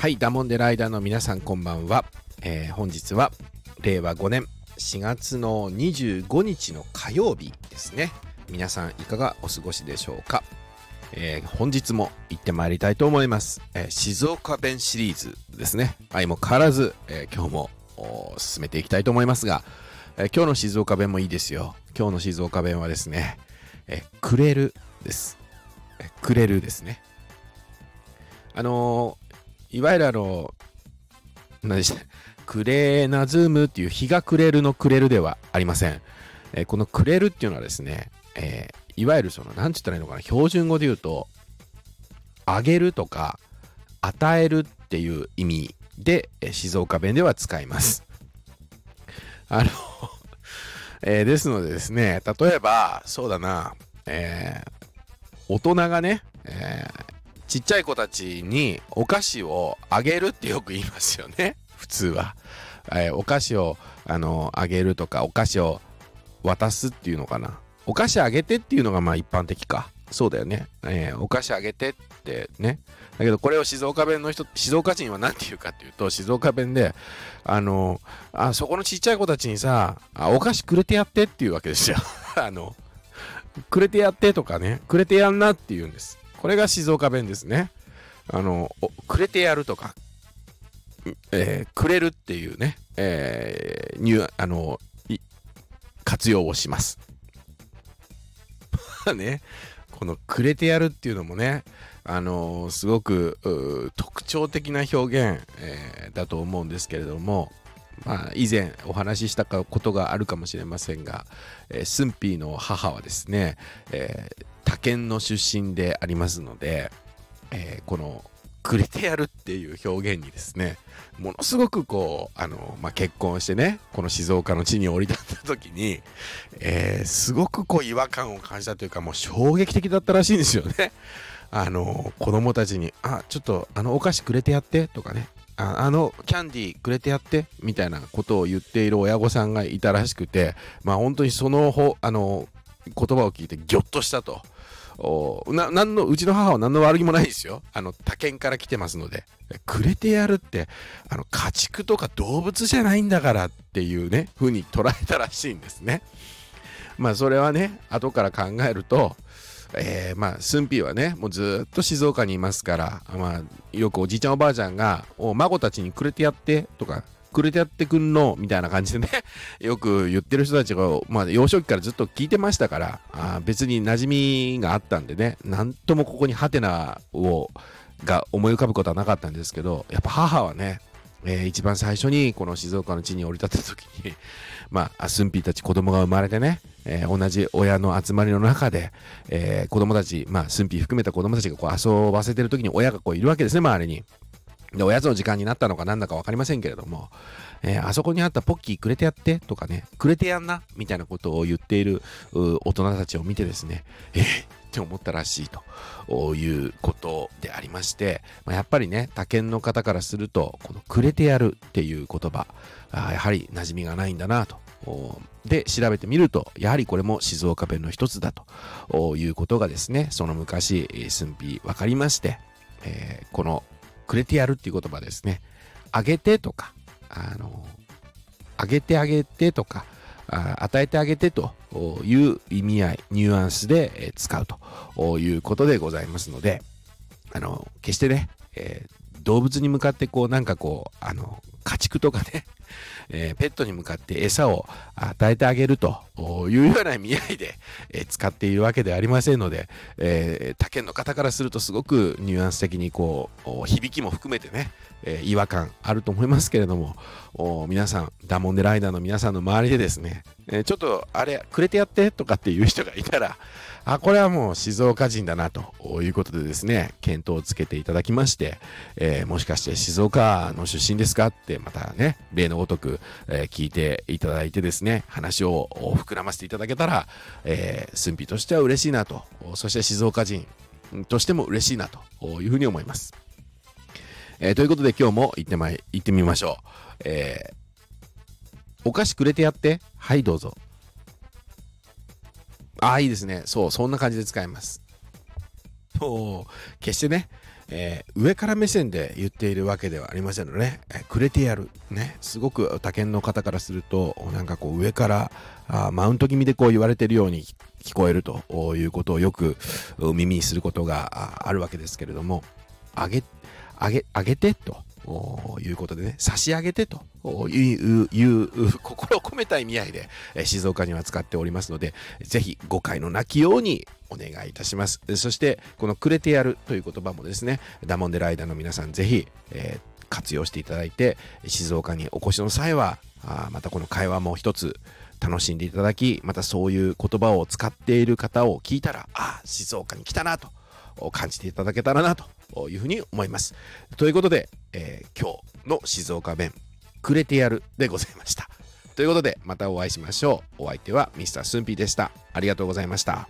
はい、ダモンデライダーの皆さんこんばんは。えー本日は令和5年4月の25日の火曜日ですね。皆さんいかがお過ごしでしょうか？えー本日も行ってまいりたいと思います。えー静岡弁シリーズですね。相も変わらず、え今日も進めていきたいと思いますが、え今日の静岡弁もいいですよ。今日の静岡弁はですね、えーくれるです。えくれるですね。あのーいわゆるあの、何でした？クレーナズームっていう日が暮れるの暮れるではありません。えーこの暮れるっていうのはですね、えーいわゆるその、なんて言ったらいいのかな、標準語で言うと、あげるとか、与えるっていう意味で、え静岡弁では使います。あの、えーですのでですね、例えば、そうだな、えー大人がね、えちっちゃい子たちにお菓子をあげるってよく言いますよね。普通は。えーお菓子をあのあげるとか、お菓子を渡すっていうのかな。お菓子あげてっていうのがまあ一般的か。そうだよね。えーお菓子あげてってね。だけどこれを静岡弁の人、静岡人は何て言うかっていうと、静岡弁で、あの、あ、そこのちっちゃい子たちにさ、あお菓子くれてやってっていうわけですよ。あの、くれてやってとかね、くれてやんなって言うんです。これが静岡弁ですね。あの、くれてやるとか、えーくれるっていうね、えー、ニュあの、活用をします。ま あね、このくれてやるっていうのもね、あのーすごく特徴的な表現、えーだと思うんですけれども、まあ、以前お話ししたことがあるかもしれませんが、えースンピーの母はですね、えー他県の出身でありますので、えーこの「くれてやる」っていう表現にですねものすごくこうあの、まあ、結婚してねこの静岡の地に降り立った時に、えーすごくこう違和感を感じたというかもう衝撃的だったらしいんですよね。あの子供たちに「あちょっとあのお菓子くれてやって」とかねあのキャンディーくれてやってみたいなことを言っている親御さんがいたらしくてまあ本当にそのほあの言葉を聞いてギョッとしたと。おななんのうちの母は何の悪気もないですよ。あの他県から来てますので。くれてやるってあの家畜とか動物じゃないんだからっていうね風に捉えたらしいんですね。まあそれはね後から考えると、えーまあスンピーはねもうずっと静岡にいますから、まあ、よくおじいちゃんおばあちゃんがお孫たちにくれてやってとかくれてやってくんのみたいな感じでね よく言ってる人たちが、まあ、幼少期からずっと聞いてましたからあ別に馴染みがあったんでねなんともここにハテナをが思い浮かぶことはなかったんですけどやっぱ母はね、えー一番最初にこの静岡の地に降り立った時に まあスンピーたち子供が生まれてね、えー同じ親の集まりの中で、えー子供たちまあスンピー含めた子供たちがこう遊ばせてる時に親がこういるわけですね周りに。で、おやつの時間になったのかなんだか分かりませんけれども、えーあそこにあったポッキーくれてやってとかね、くれてやんなみたいなことを言っている大人たちを見てですね、えーって思ったらしいということでありまして、まあ、やっぱりね、他県の方からすると、このくれてやるっていう言葉、あやはり馴染みがないんだなと。で、調べてみると、やはりこれも静岡弁の一つだということがですね、その昔、寸日分かりまして、えーこのくれてやるっていう言葉ですね。あげてとか、あの、あげてあげてとか、与えてあげてという意味合い、ニュアンスで使うということでございますので、あの、決してね、えー動物に向かってこうなんかこう、あの、家畜とかね、えーペットに向かって餌を与えてあげるというような意味合いで、え使っているわけではありませんので、えー他県の方からするとすごくニュアンス的にこう響きも含めてね、え違和感あると思いますけれども皆さんダモンデライダーの皆さんの周りでですね、えちょっとあれくれてやってとかっていう人がいたらあこれはもう静岡人だなということでですね検討をつけていただきまして、えーもしかして静岡の出身ですかってまたね例のごとく、え聞いていただいてですね話を膨らませていただけたら、えー、寸否としては嬉しいなとそして静岡人としても嬉しいなというふうに思います。えーということで今日も行ってまい行ってみましょう。えーお菓子くれてやってはいどうぞ。ああ、いいですね。そう、そんな感じで使います。もう、決してね、えー、上から目線で言っているわけではありませんのでね、えー、くれてやる。ね、すごく他県の方からすると、なんかこう上からあマウント気味でこう言われてるように聞こえるということをよく耳にすることがあるわけですけれども、あげ、あげ、あげてと。いうことでね、差し上げてという心を込めた意味合いで、え静岡には使っておりますので、ぜひ誤解のなきようにお願いいたします。そして、このくれてやるという言葉もですね、ダモンデライダーの皆さん、ぜひ、えー、活用していただいて、静岡にお越しの際は、あまたこの会話も一つ楽しんでいただき、またそういう言葉を使っている方を聞いたら、ああ、静岡に来たなと感じていただけたらなとというふうに思います。ということで、えー、今日の静岡弁、くれてやるでございました。ということで、またお会いしましょう。お相手は Mr. スンピーでした。ありがとうございました。